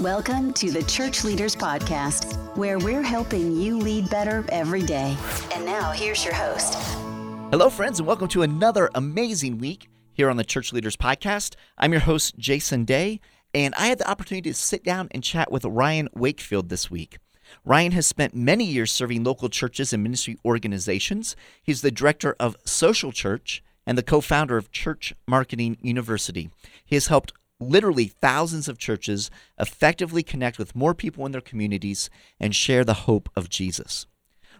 Welcome to the Church Leaders Podcast, where we're helping you lead better every day. And now, here's your host. Hello, friends, and welcome to another amazing week here on the Church Leaders Podcast. I'm your host, Jason Daye, and I had the opportunity to sit down and chat with Ryan Wakefield this week. Ryan has spent many years serving local churches and ministry organizations. He's the director of Social Church and the co founder of Church Marketing University. He has helped literally thousands of churches effectively connect with more people in their communities and share the hope of Jesus.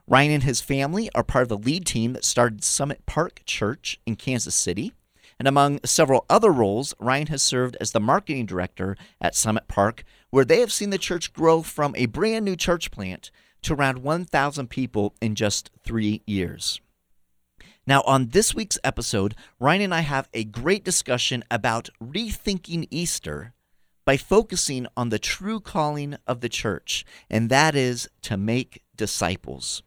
Ryan and his family are part of the lead team that started Summit Park Church in Kansas City. And among several other roles, Ryan has served as the marketing director at Summit Park, where they have seen the church grow from a brand new church plant to around 1,000 people in just three years. Now, on this week's episode, Ryan and I have a great discussion about rethinking Easter by focusing on the true calling of the church, and that is to make disciples.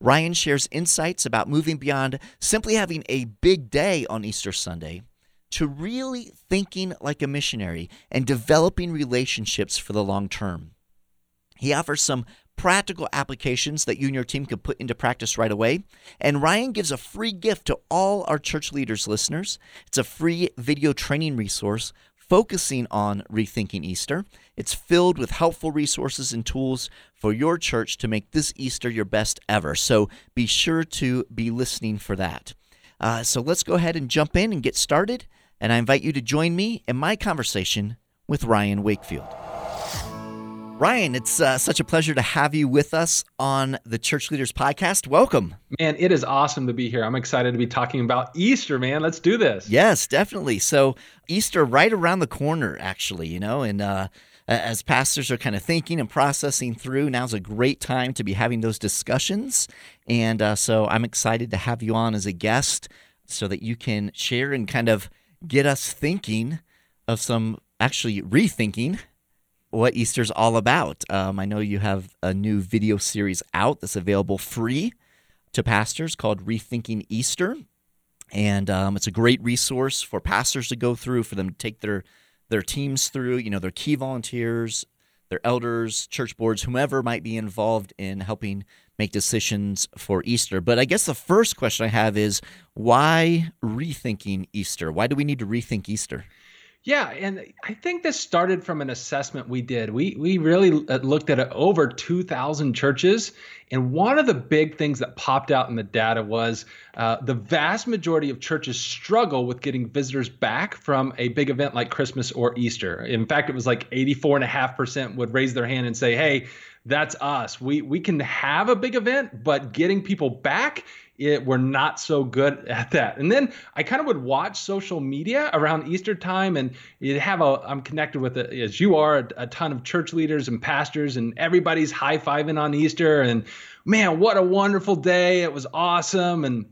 Ryan shares insights about moving beyond simply having a big day on Easter Sunday to really thinking like a missionary and developing relationships for the long term. He offers some practical applications that you and your team can put into practice right away. And Ryan gives a free gift to all our church leaders listeners. It's a free video training resource focusing on rethinking Easter. It's filled with helpful resources and tools for your church to make this Easter your best ever. So be sure to be listening for that. Uh, so let's go ahead and jump in and get started. And I invite you to join me in my conversation with Ryan Wakefield. Ryan, it's uh, such a pleasure to have you with us on the Church Leaders Podcast. Welcome. Man, it is awesome to be here. I'm excited to be talking about Easter, man. Let's do this. Yes, definitely. So, Easter right around the corner, actually, you know, and uh, as pastors are kind of thinking and processing through, now's a great time to be having those discussions. And uh, so, I'm excited to have you on as a guest so that you can share and kind of get us thinking of some actually rethinking what Easter's all about. Um, I know you have a new video series out that's available free to pastors called Rethinking Easter. And um, it's a great resource for pastors to go through, for them to take their their teams through, you know, their key volunteers, their elders, church boards, whomever might be involved in helping make decisions for Easter. But I guess the first question I have is why rethinking Easter? Why do we need to rethink Easter? Yeah, and I think this started from an assessment we did. We we really uh, looked at over 2,000 churches, and one of the big things that popped out in the data was uh, the vast majority of churches struggle with getting visitors back from a big event like Christmas or Easter. In fact, it was like 84.5% would raise their hand and say, "Hey, that's us. We we can have a big event, but getting people back it, we're not so good at that. And then I kind of would watch social media around Easter time, and you'd have a I'm connected with it as you are a, a ton of church leaders and pastors, and everybody's high fiving on Easter, and man, what a wonderful day! It was awesome, and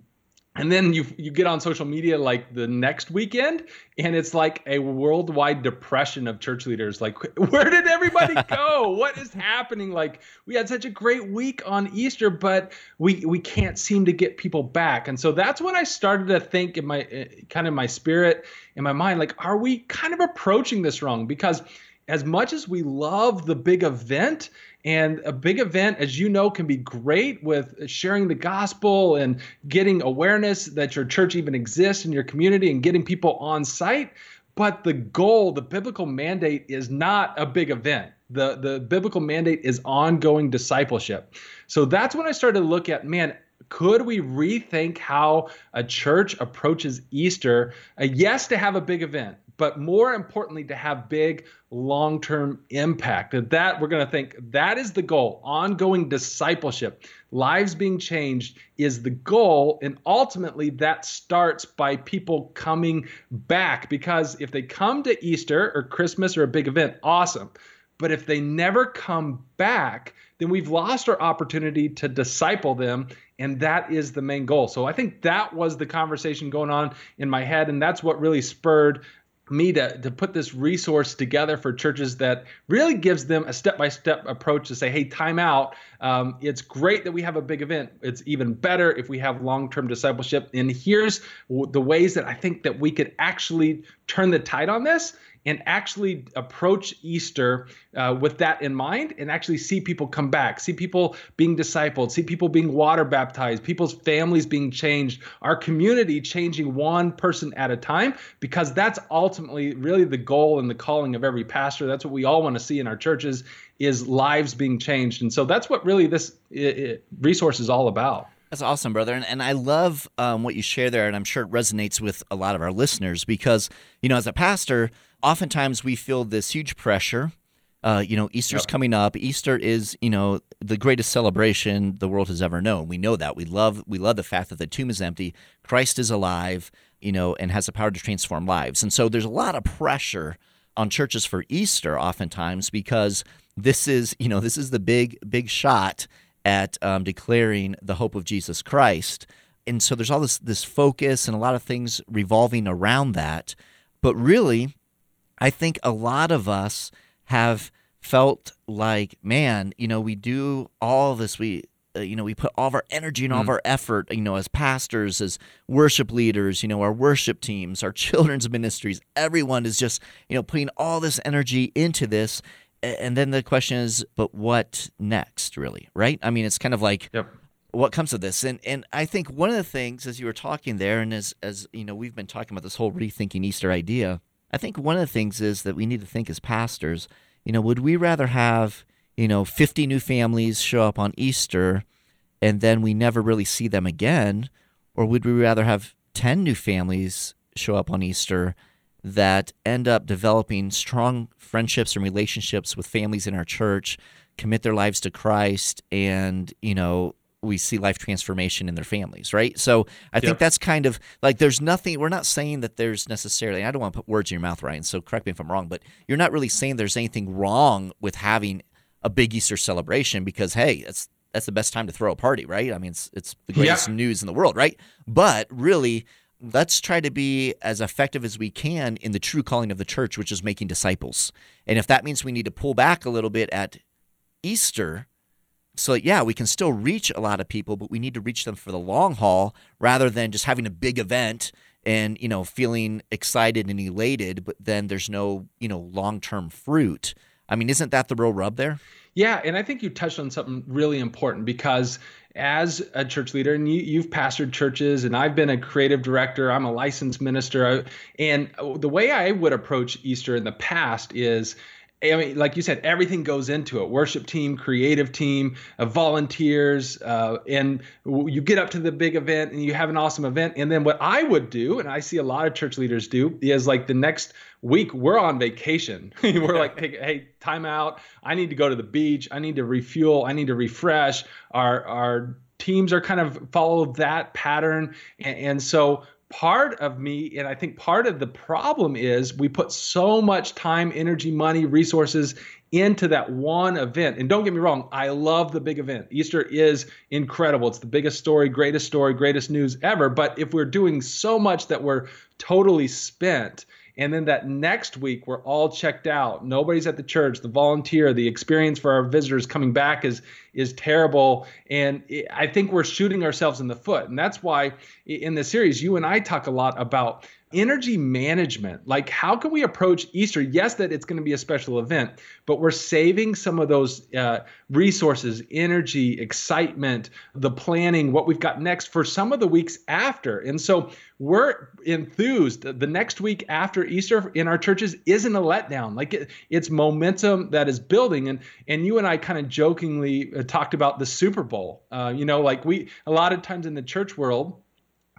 and then you you get on social media like the next weekend and it's like a worldwide depression of church leaders. Like where did everybody go? What is happening? Like we had such a great week on easter but we we can't seem to get people back. And so that's when i started to think in my eh, kind of my spirit in my mind like are we kind of approaching this wrong? Because as much as we love the big event and a big event, as you know, can be great with sharing the gospel and getting awareness that your church even exists in your community and getting people on site. But the goal, the biblical mandate is not a big event. The, the biblical mandate is ongoing discipleship. So that's when I started to look at, man, could we rethink how a church approaches Easter? Uh, yes, to have a big event, but more importantly, to have big long term impact. And that we're going to think that is the goal ongoing discipleship, lives being changed is the goal. And ultimately, that starts by people coming back because if they come to Easter or Christmas or a big event, awesome. But if they never come back, then we've lost our opportunity to disciple them. And that is the main goal. So I think that was the conversation going on in my head. And that's what really spurred me to, to put this resource together for churches that really gives them a step-by-step approach to say hey time out. Um, it's great that we have a big event. It's even better if we have long-term discipleship. And here's the ways that i think that we could actually turn the tide on this and actually approach Easter uh, with that in mind and actually see people come back, see people being discipled, see people being water baptized, people's families being changed, our community changing one person at a time, because that's ultimately really the goal and the calling of every pastor. That's what we all want to see in our churches is lives being changed. And so that's what really this it, it, resource is all about. That's awesome, brother. And, and I love um, what you share there. And I'm sure it resonates with a lot of our listeners because, you know, as a pastor, oftentimes we feel this huge pressure. Uh, you know, Easter's yep. coming up. Easter is, you know, the greatest celebration the world has ever known. We know that. We love we love the fact that the tomb is empty. Christ is alive, you know, and has the power to transform lives. And so there's a lot of pressure on churches for Easter oftentimes because this is, you know, this is the big big shot at um, declaring the hope of Jesus Christ. And so there's all this this focus and a lot of things revolving around that. But really, I think a lot of us have felt like, man, you know, we do all this. We uh, you know, we put all of our energy and all mm. of our effort, you know, as pastors, as worship leaders, you know, our worship teams, our children's ministries, everyone is just, you know, putting all this energy into this and then the question is, but what next, really, right? I mean, it's kind of like, yep. what comes of this? And and I think one of the things, as you were talking there, and as as you know, we've been talking about this whole rethinking Easter idea. I think one of the things is that we need to think as pastors. You know, would we rather have you know 50 new families show up on Easter, and then we never really see them again, or would we rather have 10 new families show up on Easter? That end up developing strong friendships and relationships with families in our church, commit their lives to Christ, and, you know, we see life transformation in their families, right? So I yep. think that's kind of like there's nothing, we're not saying that there's necessarily, I don't want to put words in your mouth, Ryan, so correct me if I'm wrong, but you're not really saying there's anything wrong with having a big Easter celebration because, hey, that's that's the best time to throw a party, right? I mean, it's, it's the greatest yep. news in the world, right? But really, let's try to be as effective as we can in the true calling of the church, which is making disciples. And if that means we need to pull back a little bit at Easter, so yeah, we can still reach a lot of people, but we need to reach them for the long haul rather than just having a big event and you know feeling excited and elated, but then there's no you know long term fruit. I mean, isn't that the real rub there? Yeah, and I think you touched on something really important because as a church leader, and you, have pastored churches, and I've been a creative director, I'm a licensed minister. And the way I would approach Easter in the past is I mean, like you said, everything goes into it worship team, creative team, uh, volunteers. Uh, and you get up to the big event and you have an awesome event. And then what I would do, and I see a lot of church leaders do, is like the next week we're on vacation. we're like, hey, time out. I need to go to the beach. I need to refuel. I need to refresh. Our, our, teams are kind of follow that pattern and, and so part of me and i think part of the problem is we put so much time energy money resources into that one event and don't get me wrong i love the big event easter is incredible it's the biggest story greatest story greatest news ever but if we're doing so much that we're totally spent and then that next week, we're all checked out. Nobody's at the church. The volunteer, the experience for our visitors coming back is is terrible. And I think we're shooting ourselves in the foot. And that's why in the series, you and I talk a lot about energy management. Like how can we approach easter? Yes that it's going to be a special event but we're saving some of those uh, resources energy excitement the planning what we've got next for some of the weeks after. And so we're enthused the next week after easter in our churches isn't a letdown. Like it, it's momentum that is building. And and you and i kind of jokingly uh, talked about the super bowl. Uh, you know like we a lot of times in the church world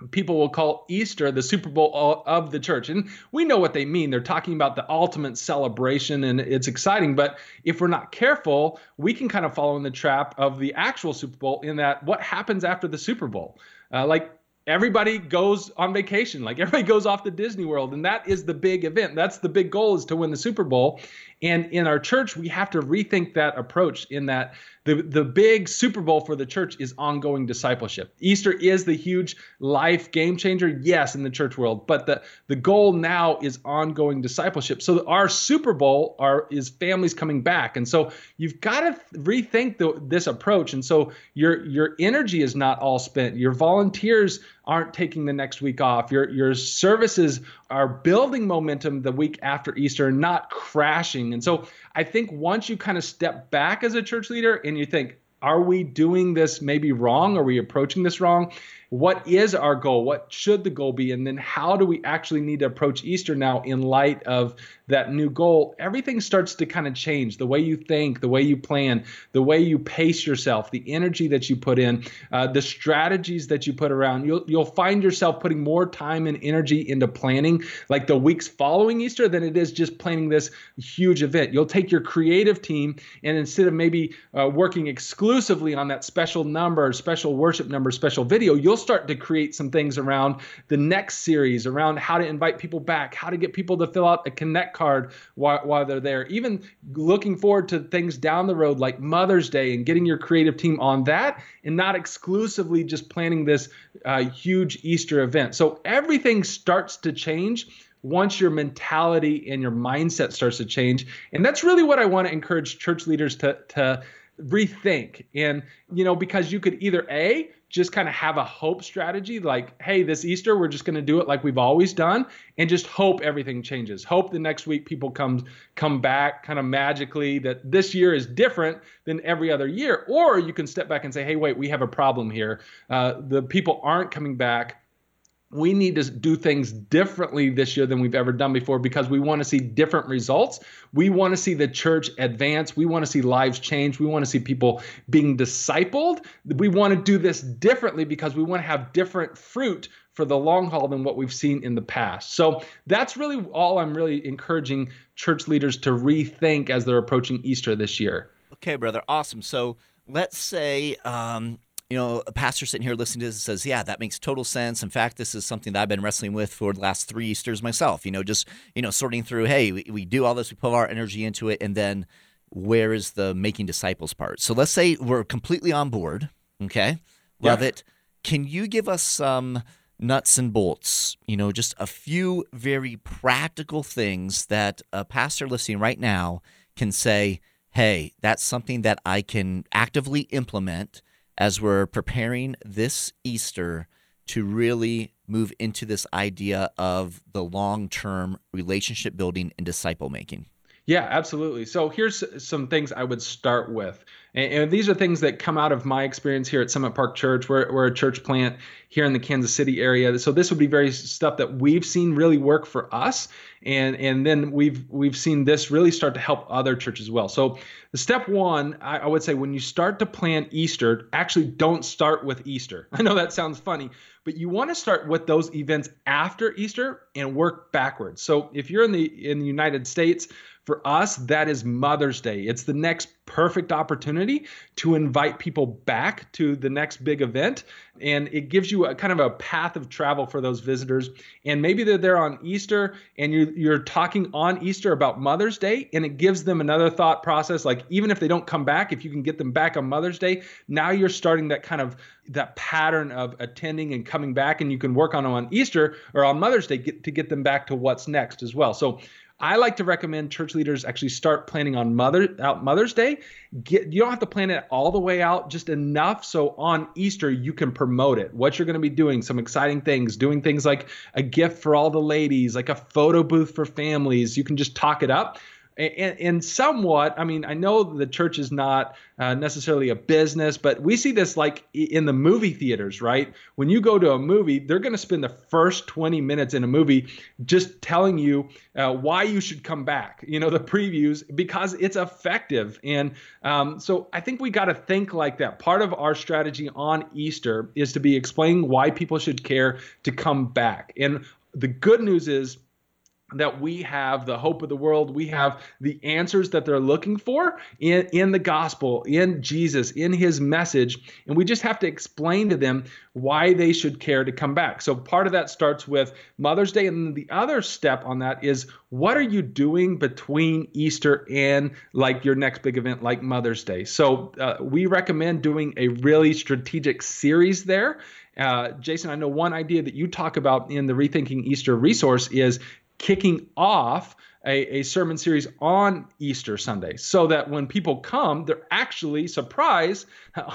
people will call Easter the Super Bowl of the church. And we know what they mean. They're talking about the ultimate celebration and it's exciting. But if we're not careful, we can kind of fall in the trap of the actual Super Bowl in that what happens after the Super Bowl? Uh, like everybody goes on vacation like everybody goes off to disney world and that is the big event that's the big goal is to win the super bowl and in our church we have to rethink that approach in that the, the big super bowl for the church is ongoing discipleship. Easter is the huge life game changer yes in the church world but the, the goal now is ongoing discipleship. So our super bowl are is families coming back. And so you've got to rethink the, this approach. And so your your energy is not all spent. Your volunteers aren't taking the next week off. Your your services are building momentum the week after Easter, not crashing. And so I think once you kind of step back as a church leader and you think, are we doing this maybe wrong? Are we approaching this wrong? What is our goal? What should the goal be? And then how do we actually need to approach Easter now in light of that new goal? Everything starts to kind of change the way you think, the way you plan, the way you pace yourself, the energy that you put in, uh, the strategies that you put around. You'll, you'll find yourself putting more time and energy into planning like the weeks following Easter than it is just planning this huge event. You'll take your creative team and instead of maybe uh, working exclusively on that special number, special worship number, special video, you'll start to create some things around the next series, around how to invite people back, how to get people to fill out a connect card while, while they're there. Even looking forward to things down the road like Mother's Day and getting your creative team on that and not exclusively just planning this uh, huge Easter event. So everything starts to change once your mentality and your mindset starts to change. And that's really what I want to encourage church leaders to, to rethink. And, you know, because you could either A, just kind of have a hope strategy like, hey, this Easter, we're just going to do it like we've always done and just hope everything changes. Hope the next week people come come back kind of magically that this year is different than every other year. Or you can step back and say, hey, wait, we have a problem here. Uh, the people aren't coming back we need to do things differently this year than we've ever done before because we want to see different results. We want to see the church advance. We want to see lives change. We want to see people being discipled. We want to do this differently because we want to have different fruit for the long haul than what we've seen in the past. So that's really all I'm really encouraging church leaders to rethink as they're approaching Easter this year. Okay, brother. Awesome. So let's say um, you know, a pastor sitting here listening to this says, yeah, that makes total sense. In fact, this is something that I've been wrestling with for the last three Easters myself, you know, just, you know, sorting through, hey, we, we do all this, we put our energy into it, and then where is the making disciples part? So let's say we're completely on board, okay? Love yeah. it. Can you give us some nuts and bolts, you know, just a few very practical things that a pastor listening right now can say, hey, that's something that I can actively implement – as we're preparing this Easter to really move into this idea of the long term relationship building and disciple making? Yeah, absolutely. So here's some things I would start with. And, and, these are things that come out of my experience here at Summit Park Church. We're, we're a church plant here in the Kansas City area. So this would be very stuff that we've seen really work for us. And, and then we've we've seen this really start to help other churches as well. So step one, I, I would say when you start to plan Easter, actually don't start with Easter. I know that sounds funny, but you want to start with those events after Easter and work backwards. So if you're in the in the United States, for us, that is Mother's Day. It's the next perfect opportunity to invite people back to the next big event. And it gives you a kind of a path of travel for those visitors. And maybe they're there on Easter and you're, you're talking on Easter about Mother's Day, and it gives them another thought process. Like, even if they don't come back, if you can get them back on Mother's Day, now you're starting that kind of that pattern of attending and coming back, and you can work on them on Easter or on Mother's Day get, to get them back to what's next as well. So I like to recommend church leaders actually start planning on Mother out Mother's Day. Get you don't have to plan it all the way out, just enough so on Easter you can promote it. What you're going to be doing, some exciting things, doing things like a gift for all the ladies, like a photo booth for families. You can just talk it up and, and somewhat, I mean, I know the church is not uh, necessarily a business, but we see this like in the movie theaters, right? When you go to a movie, they're going to spend the first 20 minutes in a movie just telling you uh, why you should come back, you know, the previews, because it's effective. And um, so I think we got to think like that. Part of our strategy on Easter is to be explaining why people should care to come back. And the good news is, that we have the hope of the world. We have the answers that they're looking for in, in the gospel in jesus in his message. And we just have to explain to them why they should care to come back. So part of that starts with mother's day. And the other step on that is what are you doing between easter and like your next big event like mother's day? So uh, we recommend doing a really strategic series there. Uh, Jason, I know one idea that you talk about in the Rethinking Easter resource is kicking off a, a, sermon series on Easter Sunday so that when people come, they're actually surprised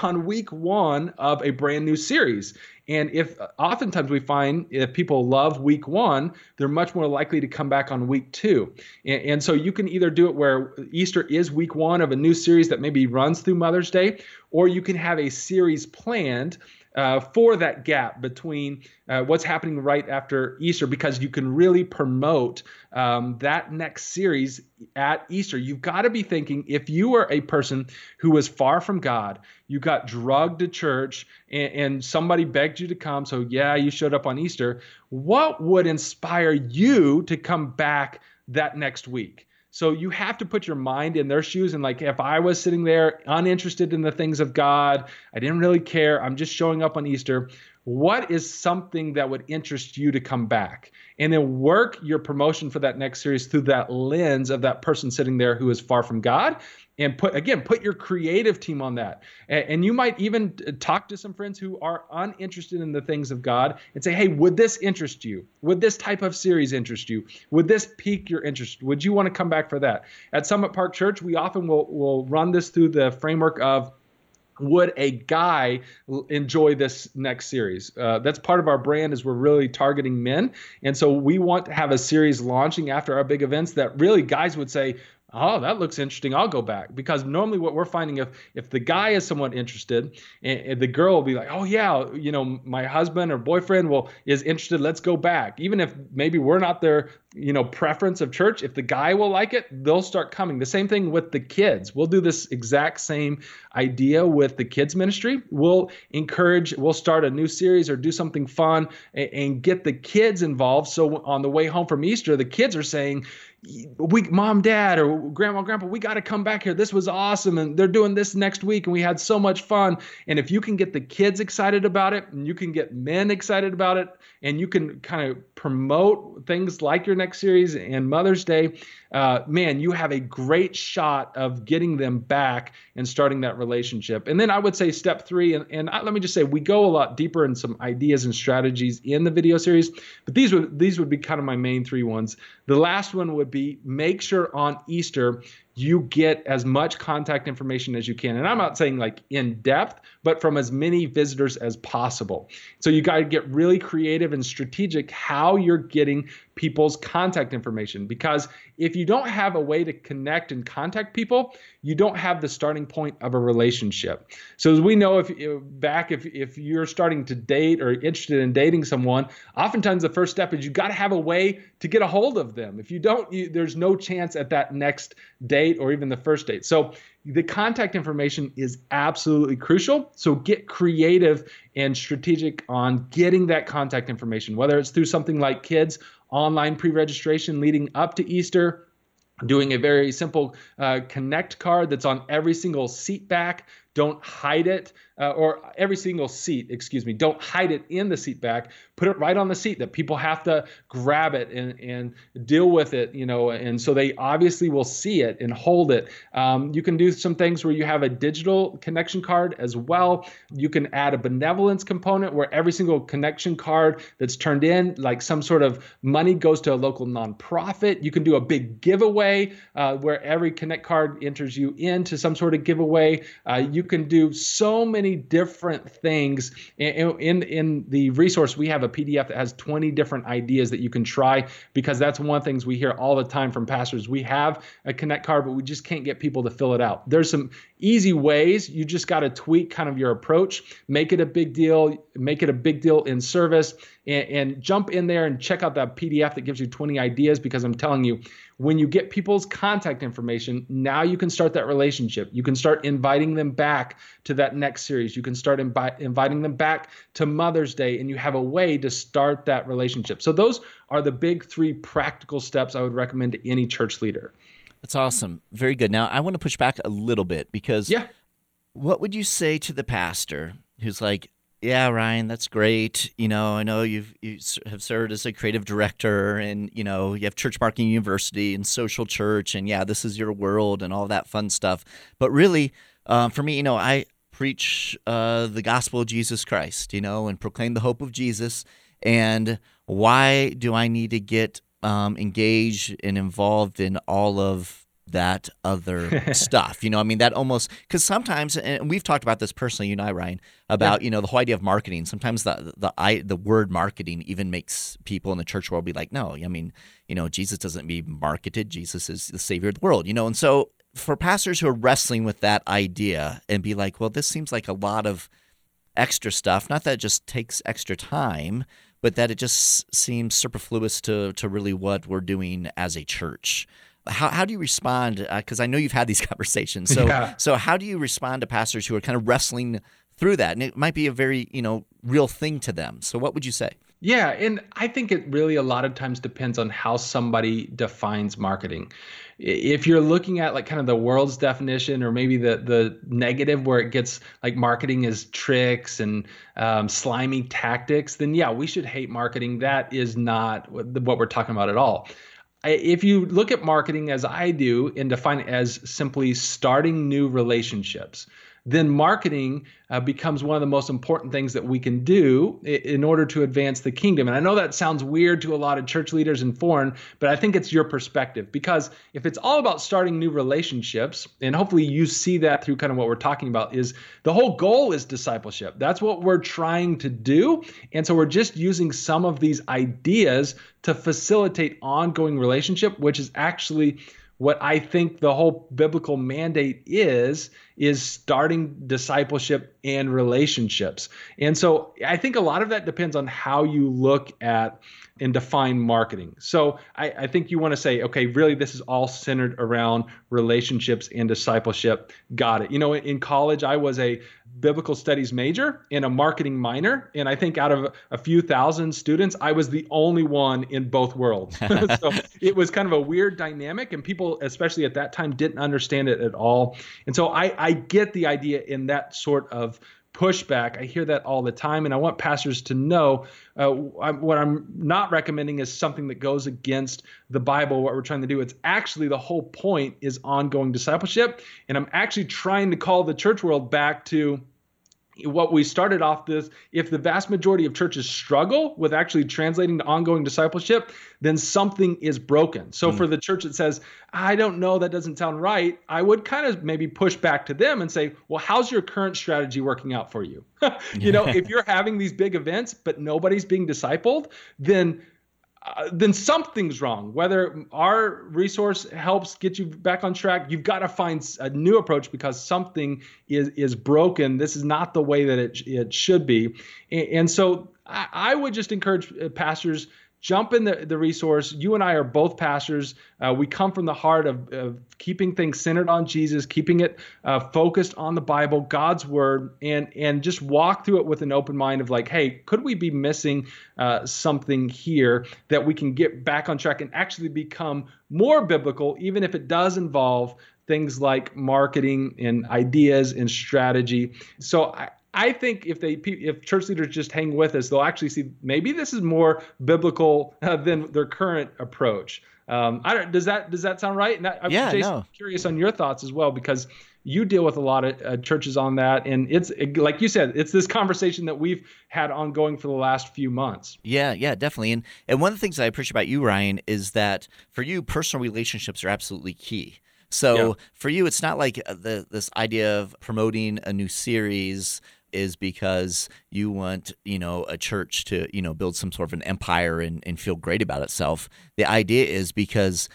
on week one of a brand new series. And if oftentimes we find if people love week one, they're much more likely to come back on week two. And, and so you can either do it where Easter is week one of a new series that maybe runs through Mother's Day, or you can have a series planned uh, for that gap between uh, what's happening right after Easter because you can really promote um, that next series at Easter. You've got to be thinking if you are a person who was far from God, you got drugged to church, and, and somebody begged you to come, so yeah, you showed up on Easter. What would inspire you to come back that next week? So you have to put your mind in their shoes. And like, if I was sitting there uninterested in the things of God, I didn't really care, I'm just showing up on Easter. What is something that would interest you to come back? And then work your promotion for that next series through that lens of that person sitting there who is far from God and put again put your creative team on that. And, you might even talk to some friends who are uninterested in the things of god and say hey would this interest you? Would this type of series interest you? Would this pique your interest? Would you want to come back for that? At summit park church we often will, will run this through the framework of would a guy enjoy this next series? Uh, that's part of our brand is we're really targeting men. And so we want to have a series launching after our big events that really guys would say oh that looks interesting. I'll go back. Because normally what we're finding if if the guy is somewhat interested and, and, the girl will be like oh yeah you know my husband or boyfriend will is interested. Let's go back. Even if maybe we're not their you know preference of church if the guy will like it they'll start coming. The same thing with the kids. We'll do this exact same idea with the kids ministry. We'll encourage we'll start a new series or do something fun and, and get the kids involved. So on the way home from easter the kids are saying we mom dad or grandma grandpa we got to come back here. This was awesome and they're doing this next week and we had so much fun. And if you can get the kids excited about it and you can get men excited about it and you can kind of promote things like your next series and mother's day uh, man, you have a great shot of getting them back and starting that relationship. And then I would say step three, and, and I, let me just say we go a lot deeper in some ideas and strategies in the video series, but these would these would be kind of my main three ones. The last one would be make sure on Easter you get as much contact information as you can. And I'm not saying like in depth, but from as many visitors as possible. So you got to get really creative and strategic how you're getting people's contact information because if you don't have a way to connect and contact people, you don't have the starting point of a relationship. So as we know, if back if if you're starting to date or interested in dating someone, oftentimes the first step is you got to have a way to get a hold of them. If you don't, you, there's no chance at that next date or even the first date. So the contact information is absolutely crucial. So get creative and strategic on getting that contact information, whether it's through something like kids online pre-registration leading up to Easter doing a very simple uh, connect card that's on every single seat back don't hide it, uh, or every single seat, excuse me, don't hide it in the seat back. Put it right on the seat that people have to grab it and, and deal with it, you know, and so they obviously will see it and hold it. Um, you can do some things where you have a digital connection card as well. You can add a benevolence component where every single connection card that's turned in, like some sort of money goes to a local nonprofit. You can do a big giveaway uh, where every connect card enters you into some sort of giveaway. Uh, you can do so many different things. In, in, in the resource, we have a PDF that has 20 different ideas that you can try because that's one of the things we hear all the time from pastors. We have a Connect card, but we just can't get people to fill it out. There's some easy ways. You just got to tweak kind of your approach, make it a big deal, make it a big deal in service, and, and jump in there and check out that PDF that gives you 20 ideas because I'm telling you, when you get people's contact information, now you can start that relationship. You can start inviting them back to that next series. You can start invi- inviting them back to Mother's Day, and you have a way to start that relationship. So, those are the big three practical steps I would recommend to any church leader. That's awesome. Very good. Now, I want to push back a little bit because yeah. what would you say to the pastor who's like, yeah, Ryan, that's great. You know, I know you've you have served as a creative director, and you know you have Church Marketing University and Social Church, and yeah, this is your world and all that fun stuff. But really, um, for me, you know, I preach uh, the gospel of Jesus Christ, you know, and proclaim the hope of Jesus. And why do I need to get um, engaged and involved in all of that other stuff. You know, I mean, that almost because sometimes, and we've talked about this personally, you and I, Ryan, about yeah. you know the whole idea of marketing. Sometimes the the I, the word marketing even makes people in the church world be like, no, I mean, you know, Jesus doesn't be marketed. Jesus is the savior of the world. You know, and so for pastors who are wrestling with that idea and be like, well, this seems like a lot of extra stuff. Not that it just takes extra time, but that it just seems superfluous to to really what we're doing as a church. How, how do you respond? Because uh, I know you've had these conversations. So yeah. so how do you respond to pastors who are kind of wrestling through that? And it might be a very you know real thing to them. So what would you say? Yeah, and I think it really a lot of times depends on how somebody defines marketing. If you're looking at like kind of the world's definition, or maybe the the negative where it gets like marketing is tricks and um, slimy tactics, then yeah, we should hate marketing. That is not what we're talking about at all if you look at marketing as I do and define it as simply starting new relationships, then marketing uh, becomes one of the most important things that we can do in order to advance the kingdom. And I know that sounds weird to a lot of church leaders and foreign, but I think it's your perspective because if it's all about starting new relationships, and hopefully you see that through kind of what we're talking about, is the whole goal is discipleship. That's what we're trying to do. And so we're just using some of these ideas to facilitate ongoing relationship, which is actually what I think the whole biblical mandate is is starting discipleship and relationships. And so I think a lot of that depends on how you look at and define marketing. So I, I think you want to say, okay, really, this is all centered around relationships and discipleship. Got it. You know, in college, I was a biblical studies major and a marketing minor. And I think out of a few thousand students, I was the only one in both worlds. so it was kind of a weird dynamic, and people, especially at that time, didn't understand it at all. And so I, I get the idea in that sort of pushback. I hear that all the time, and I want pastors to know uh, what I'm not recommending is something that goes against the Bible. What we're trying to do, it's actually the whole point is ongoing discipleship, and I'm actually trying to call the church world back to what we started off this if the vast majority of churches struggle with actually translating to ongoing discipleship then something is broken. So mm. for the church that says i don't know that doesn't sound right i would kind of maybe push back to them and say well how's your current strategy working out for you? You know if you're having these big events but nobody's being discipled then uh, then something's wrong. Whether our resource helps get you back on track, you've got to find a new approach because something is is broken. This is not the way that it it should be, and, and so I, I would just encourage uh, pastors jump in the, the resource. You and I are both pastors. Uh, we come from the heart of, of, keeping things centered on Jesus, keeping it uh, focused on the Bible, God's word, and and just walk through it with an open mind of like, hey, could we be missing uh, something here that we can get back on track and actually become more biblical, even if it does involve things like marketing and ideas and strategy. So I, I think if they if church leaders just hang with us, they'll actually see maybe this is more biblical uh, than their current approach. Um, I don't, does that does that sound right? And that, yeah, Jason, no. curious on your thoughts as well because you deal with a lot of uh, churches on that, and it's like you said, it's this conversation that we've had ongoing for the last few months. Yeah, yeah, definitely. And and one of the things I appreciate about you, Ryan, is that for you, personal relationships are absolutely key. So yeah. for you, it's not like uh, the this idea of promoting a new series is because you want you know a church to you know build some sort of an empire and, and feel great about itself. The idea is because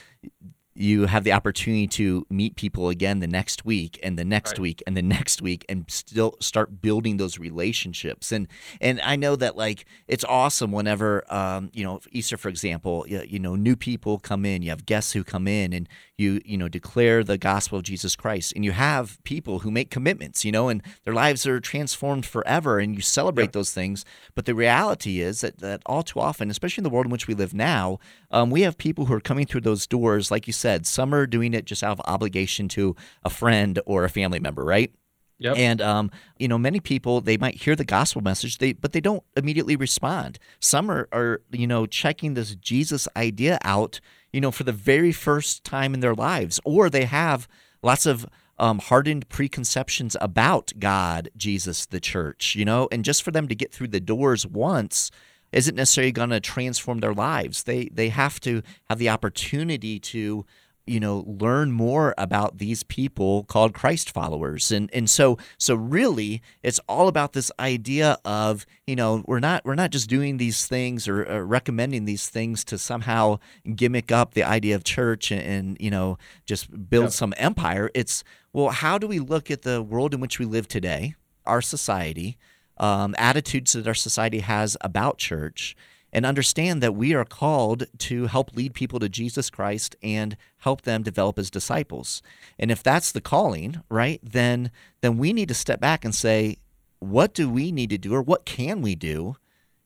you have the opportunity to meet people again the next week and the next right. week and the next week and still start building those relationships. And and I know that like it's awesome whenever um, you know Easter for example you, you know new people come in you have guests who come in and you you know declare the gospel of Jesus Christ and you have people who make commitments you know and their lives are transformed forever and you celebrate those things. But the reality is that, that all too often especially in the world in which we live now um, we have people who are coming through those doors like you said some are doing it just out of obligation to a friend or a family member right Yep. And um, you know, many people they might hear the gospel message, they but they don't immediately respond. Some are, are you know checking this Jesus idea out you know, for the very first time in their lives, or they have lots of um, hardened preconceptions about God, Jesus, the church, you know, and just for them to get through the doors once isn't necessarily going to transform their lives. They they have to have the opportunity to you know learn more about these people called Christ followers. And and so so really it's all about this idea of you know we're not we're not just doing these things or, or recommending these things to somehow gimmick up the idea of church and, and you know just build some empire. It's well how do we look at the world in which we live today our society um, attitudes that our society has about church and understand that we are called to help lead people to Jesus Christ and help them develop as disciples. And if that's the calling, right, then then we need to step back and say, what do we need to do or what can we do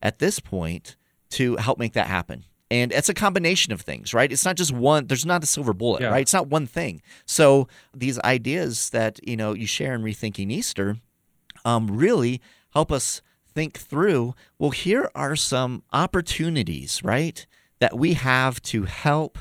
at this point to help make that happen? And it's a combination of things, right? It's not just one, there's not a silver bullet, yeah. right? It's not one thing. So these ideas that, you know, you share in Rethinking Easter um, really help us think through well, here are some opportunities, right, that we have to help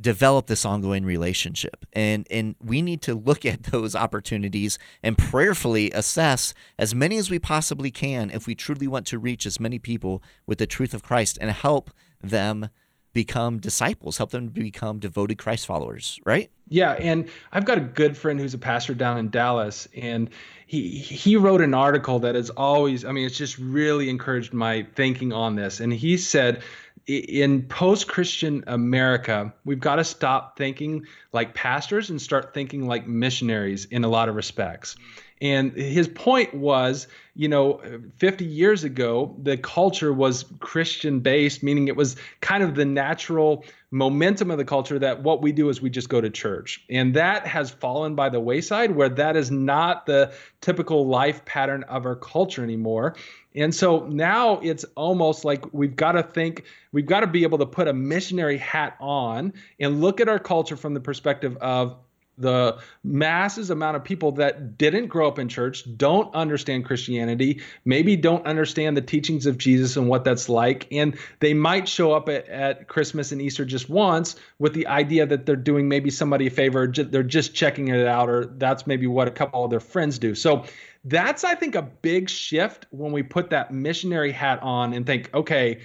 develop this ongoing relationship. And and we need to look at those opportunities and prayerfully assess as many as we possibly can if we truly want to reach as many people with the truth of Christ and help them become disciples, help them become devoted Christ followers, right? Yeah, and I've got a good friend who's a pastor down in Dallas, and he he wrote an article that has always, I mean, it's just really encouraged my thinking on this. And he said, in post-Christian America, we've got to stop thinking like pastors and start thinking like missionaries in a lot of respects. And his point was, you know, 50 years ago, the culture was Christian based, meaning it was kind of the natural momentum of the culture that what we do is we just go to church. And that has fallen by the wayside, where that is not the typical life pattern of our culture anymore. And so now it's almost like we've got to think, we've got to be able to put a missionary hat on and look at our culture from the perspective of the masses amount of people that didn't grow up in church, don't understand Christianity, maybe don't understand the teachings of Jesus and what that's like. And they might show up at, at Christmas and Easter just once with the idea that they're doing maybe somebody a favor, they're just checking it out, or that's maybe what a couple of their friends do. So that's, I think, a big shift when we put that missionary hat on and think, okay,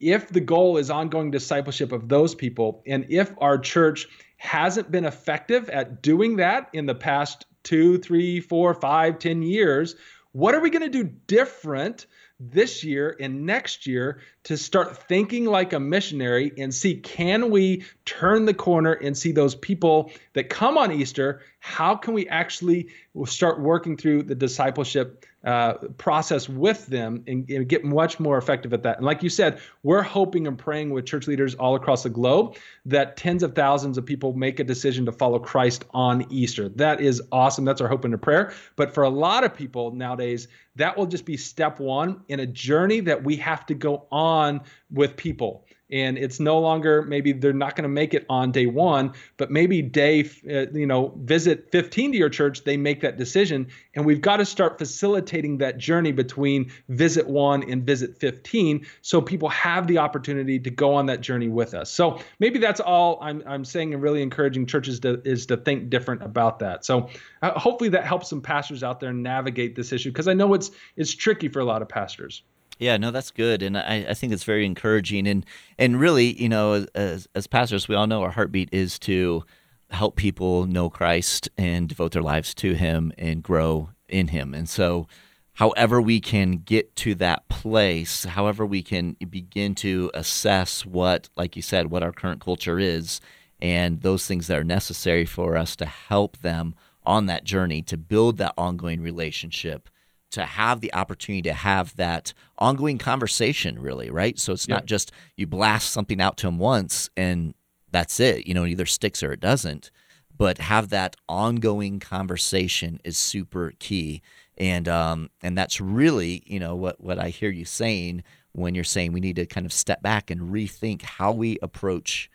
if the goal is ongoing discipleship of those people, and if our church hasn't been effective at doing that in the past two, three, four, five, ten years, what are we going to do different this year and next year to start thinking like a missionary and see can we turn the corner and see those people that come on Easter? How can we actually start working through the discipleship uh, process with them and, and, get much more effective at that. And like you said, we're hoping and praying with church leaders all across the globe that tens of thousands of people make a decision to follow Christ on Easter. That is awesome. That's our hope and a prayer. But for a lot of people nowadays, that will just be step one in a journey that we have to go on with people and it's no longer maybe they're not going to make it on day one but maybe day uh, you know visit 15 to your church they make that decision. And we've got to start facilitating that journey between visit one and visit 15 so people have the opportunity to go on that journey with us. So maybe that's all i'm, I'm saying and really encouraging churches to, is to think different about that. So uh, hopefully that helps some pastors out there navigate this issue because i know it's it's tricky for a lot of pastors yeah, no, that's good, and I, I think it's very encouraging, and and really, you know, as as pastors, we all know our heartbeat is to help people know Christ and devote their lives to Him and grow in Him, and so however we can get to that place, however we can begin to assess what, like you said, what our current culture is, and those things that are necessary for us to help them on that journey to build that ongoing relationship to have the opportunity to have that ongoing conversation really right? So it's not just you blast something out to them once and that's it you know it either sticks or it doesn't. But have that ongoing conversation is super key. And um and that's really you know what what i hear you saying when you're saying we need to kind of step back and rethink how we approach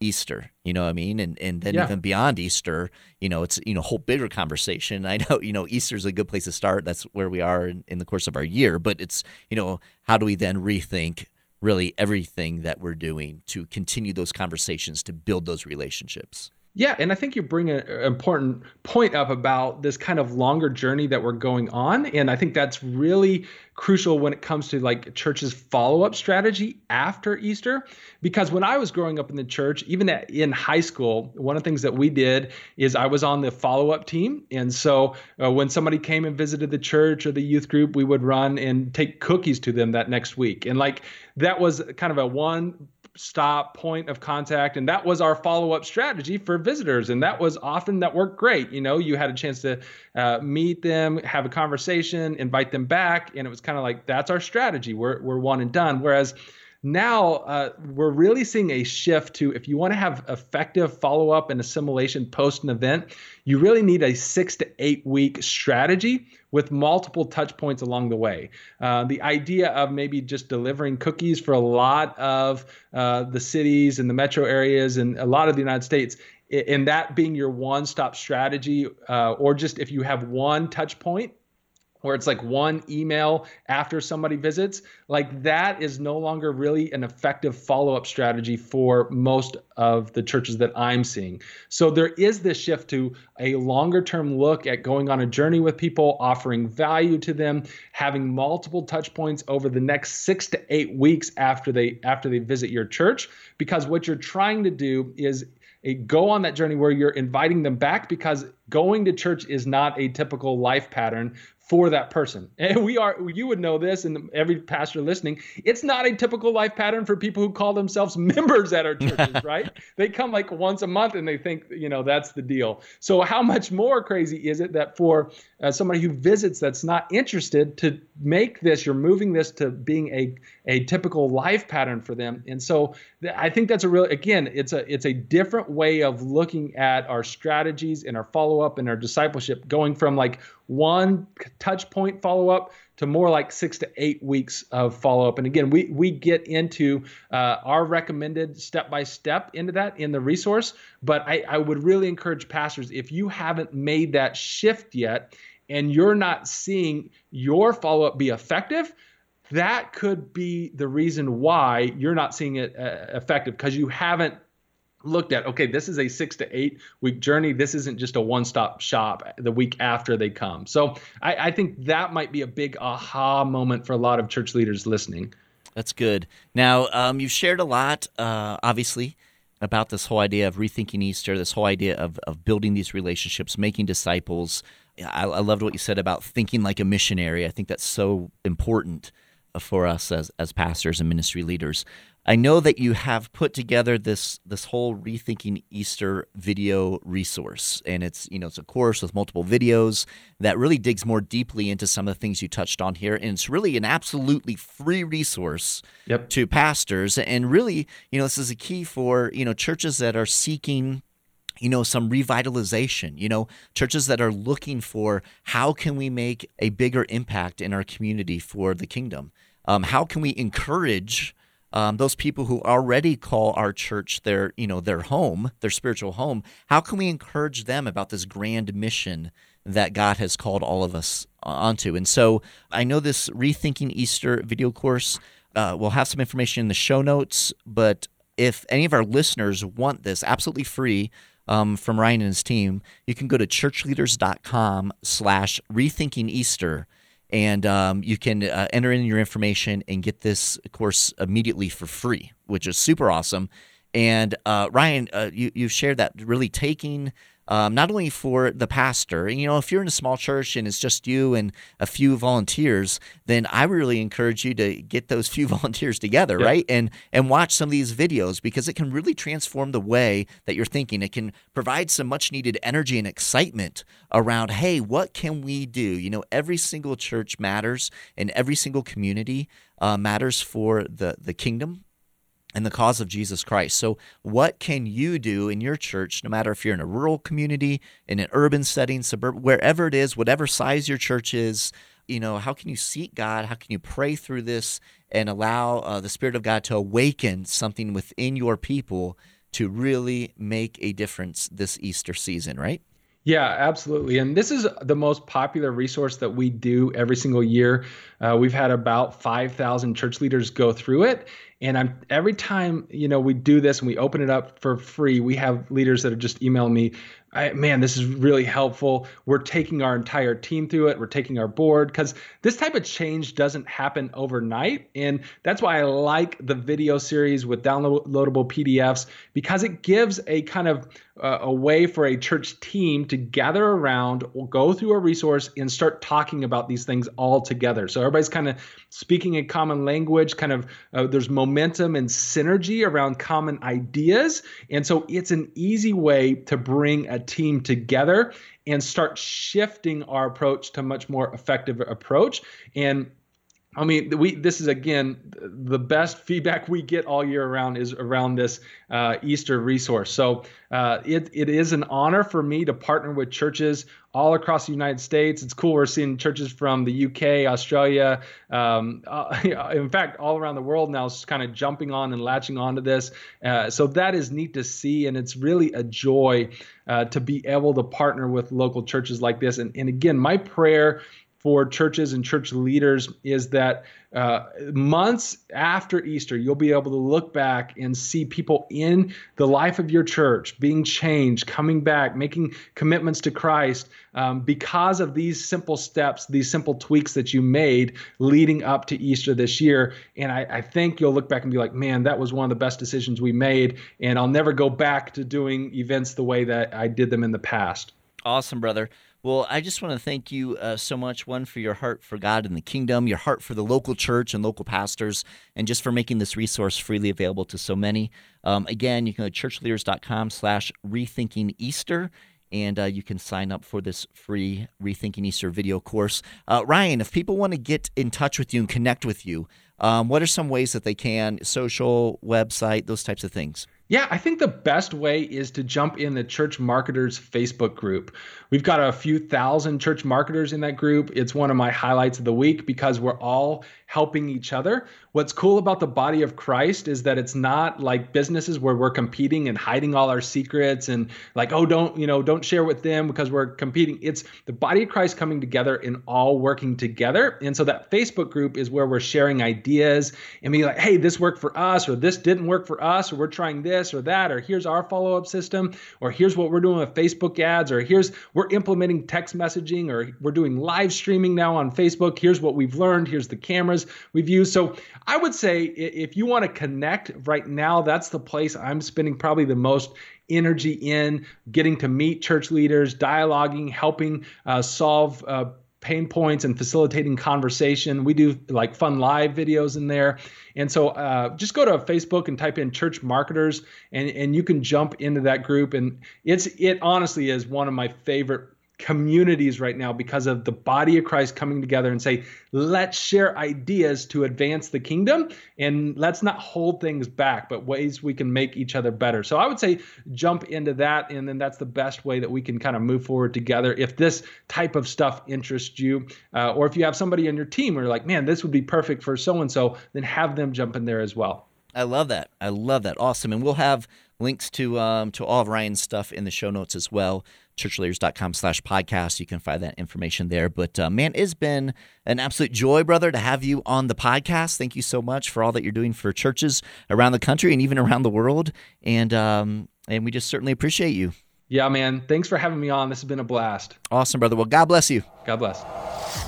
Easter, you know what I mean? And and then yeah. even beyond Easter, you know, it's you know, a whole bigger conversation. I know, you know, Easter's a good place to start. That's where we are in, in the course of our year, but it's, you know, how do we then rethink really everything that we're doing to continue those conversations to build those relationships? Yeah, and I think you bring an important point up about this kind of longer journey that we're going on. And I think that's really crucial when it comes to like church's follow-up strategy after Easter. Because when I was growing up in the church, even at, in high school, one of the things that we did is I was on the follow-up team. And so uh, when somebody came and visited the church or the youth group, we would run and take cookies to them that next week. And like that was kind of a one stop point of contact and that was our follow-up strategy for visitors and that was often that worked great. You know you had a chance to uh, meet them have a conversation invite them back and it was kind of like that's our strategy. We're, we're one and done. Whereas now uh, we're really seeing a shift to if you want to have effective follow up and assimilation post an event, you really need a six to eight week strategy with multiple touch points along the way. Uh, the idea of maybe just delivering cookies for a lot of uh, the cities and the metro areas and a lot of the United States and that being your one stop strategy, uh, or just if you have one touch point where it's like one email after somebody visits, like that is no longer really an effective follow up strategy for most of the churches that I'm seeing. So there is this shift to a longer term look at going on a journey with people, offering value to them, having multiple touch points over the next 6 to 8 weeks after they after they visit your church because what you're trying to do is a, go on that journey where you're inviting them back because going to church is not a typical life pattern for that person. And we are, you would know this, and every pastor listening, it's not a typical life pattern for people who call themselves members at our churches, right? They come like once a month and they think, you know, that's the deal. So, how much more crazy is it that for uh, somebody who visits that's not interested to make this, you're moving this to being a, a typical life pattern for them? And so, th- I think that's a real, again, it's a, it's a different way of looking at our strategies and our follow up and our discipleship, going from like one touch point follow up to more like six to eight weeks of follow up. And again, we we get into uh, our recommended step by step into that in the resource. But I, I would really encourage pastors if you haven't made that shift yet and you're not seeing your follow up be effective. That could be the reason why you're not seeing it uh, effective because you haven't looked at okay this is a six to eight week journey. This isn't just a one-stop shop the week after they come. So I, I, think that might be a big aha moment for a lot of church leaders listening. That's good. Now um, you've shared a lot uh, obviously about this whole idea of rethinking easter this whole idea of, of building these relationships making disciples. I, I loved what you said about thinking like a missionary. I think that's so important for us as, as pastors and ministry leaders I know that you have put together this this whole rethinking Easter video resource, and it's you know it's a course with multiple videos that really digs more deeply into some of the things you touched on here, and it's really an absolutely free resource yep. to pastors, and really you know this is a key for you know churches that are seeking you know some revitalization you know churches that are looking for how can we make a bigger impact in our community for the kingdom um, how can we encourage um, those people who already call our church their you know their home their spiritual home how can we encourage them about this grand mission that god has called all of us onto? And so i know this rethinking easter video course uh, we'll have some information in the show notes but if any of our listeners want this absolutely free um, from ryan and his team you can go to churchleaders.com slash rethinking easter and um, you can uh, enter in your information and get this course immediately for free, which is super awesome. And uh, Ryan, uh, you you've shared that really taking um, not only for the pastor. You know, if you're in a small church and it's just you and a few volunteers, then I really encourage you to get those few volunteers together, right? And and watch some of these videos because it can really transform the way that you're thinking. It can provide some much needed energy and excitement around, hey, what can we do? You know, every single church matters and every single community uh, matters for the the kingdom and the cause of Jesus Christ. So, what can you do in your church, no matter if you're in a rural community, in an urban setting, suburb, wherever it is, whatever size your church is? You know, how can you seek God? How can you pray through this and allow uh, the Spirit of God to awaken something within your people to really make a difference this Easter season, right? Yeah, absolutely. And this is the most popular resource that we do every single year. Uh, we've had about 5,000 church leaders go through it. And I'm every time you know we do this and we open it up for free, we have leaders that are just emailing me, man, this is really helpful. We're taking our entire team through it. We're taking our board because this type of change doesn't happen overnight. And that's why I like the video series with downloadable PDFs because it gives a kind of uh, a way for a church team to gather around, go through a resource, and start talking about these things all together. So everybody's kind of speaking a common language, kind of uh, there's momentum and synergy around common ideas. And so it's an easy way to bring a team together and start shifting our approach to a much more effective approach. And I mean, we this is again the best feedback we get all year around is around this uh, Easter resource. So uh, it it is an honor for me to partner with churches all across the United States. It's cool. We're seeing churches from the UK, Australia, um, uh, in fact, all around the world now, kind of jumping on and latching onto this. Uh, so that is neat to see, and it's really a joy uh, to be able to partner with local churches like this. And, and again, my prayer for churches and church leaders is that uh, months after Easter, you'll be able to look back and see people in the life of your church being changed, coming back, making commitments to Christ um, because of these simple steps, these simple tweaks that you made leading up to Easter this year. And I, I think you'll look back and be like, man, that was one of the best decisions we made. And I'll never go back to doing events the way that I did them in the past. Awesome, brother. Well, I just want to thank you uh, so much, one, for your heart for God and the kingdom, your heart for the local church and local pastors, and just for making this resource freely available to so many. Um, again, you can go to churchleaders.com slash rethinking Easter, and uh, you can sign up for this free Rethinking Easter video course. Uh, Ryan, if people want to get in touch with you and connect with you, um, what are some ways that they can? Social, website, those types of things. Yeah, I think the best way is to jump in the church marketers Facebook group. We've got a few thousand church marketers in that group. It's one of my highlights of the week because we're all helping each other. What's cool about the body of Christ is that it's not like businesses where we're competing and hiding all our secrets and like, oh, don't, you know, don't share with them because we're competing. It's the body of Christ coming together and all working together. And so that Facebook group is where we're sharing ideas and being like, hey, this worked for us, or this didn't work for us, or we're trying this or that, or here's our follow up system, or here's what we're doing with Facebook ads, or here's we're implementing text messaging, or we're doing live streaming now on Facebook. Here's what we've learned. Here's the cameras we've used. So I would say if you want to connect right now, that's the place I'm spending probably the most energy in getting to meet church leaders, dialoguing, helping uh, solve. Uh, pain points and facilitating conversation. We do like fun live videos in there. And so uh, just go to Facebook and type in church marketers and, and you can jump into that group. And it's it honestly is one of my favorite communities right now because of the body of Christ coming together and say, let's share ideas to advance the kingdom and let's not hold things back, but ways we can make each other better. So I would say jump into that, and then that's the best way that we can kind of move forward together. If this type of stuff interests you, uh, or if you have somebody on your team who are like, man, this would be perfect for so and so, then have them jump in there as well. I love that. I love that. Awesome. And we'll have links to um, to all of Ryan's stuff in the show notes as well churchleaders.com slash podcast. You can find that information there. But uh, man, it's been an absolute joy, brother, to have you on the podcast. Thank you so much for all that you're doing for churches around the country and even around the world. And um, and we just certainly appreciate you. Yeah, man. Thanks for having me on. This has been a blast. Awesome, brother. Well, God bless you. God bless.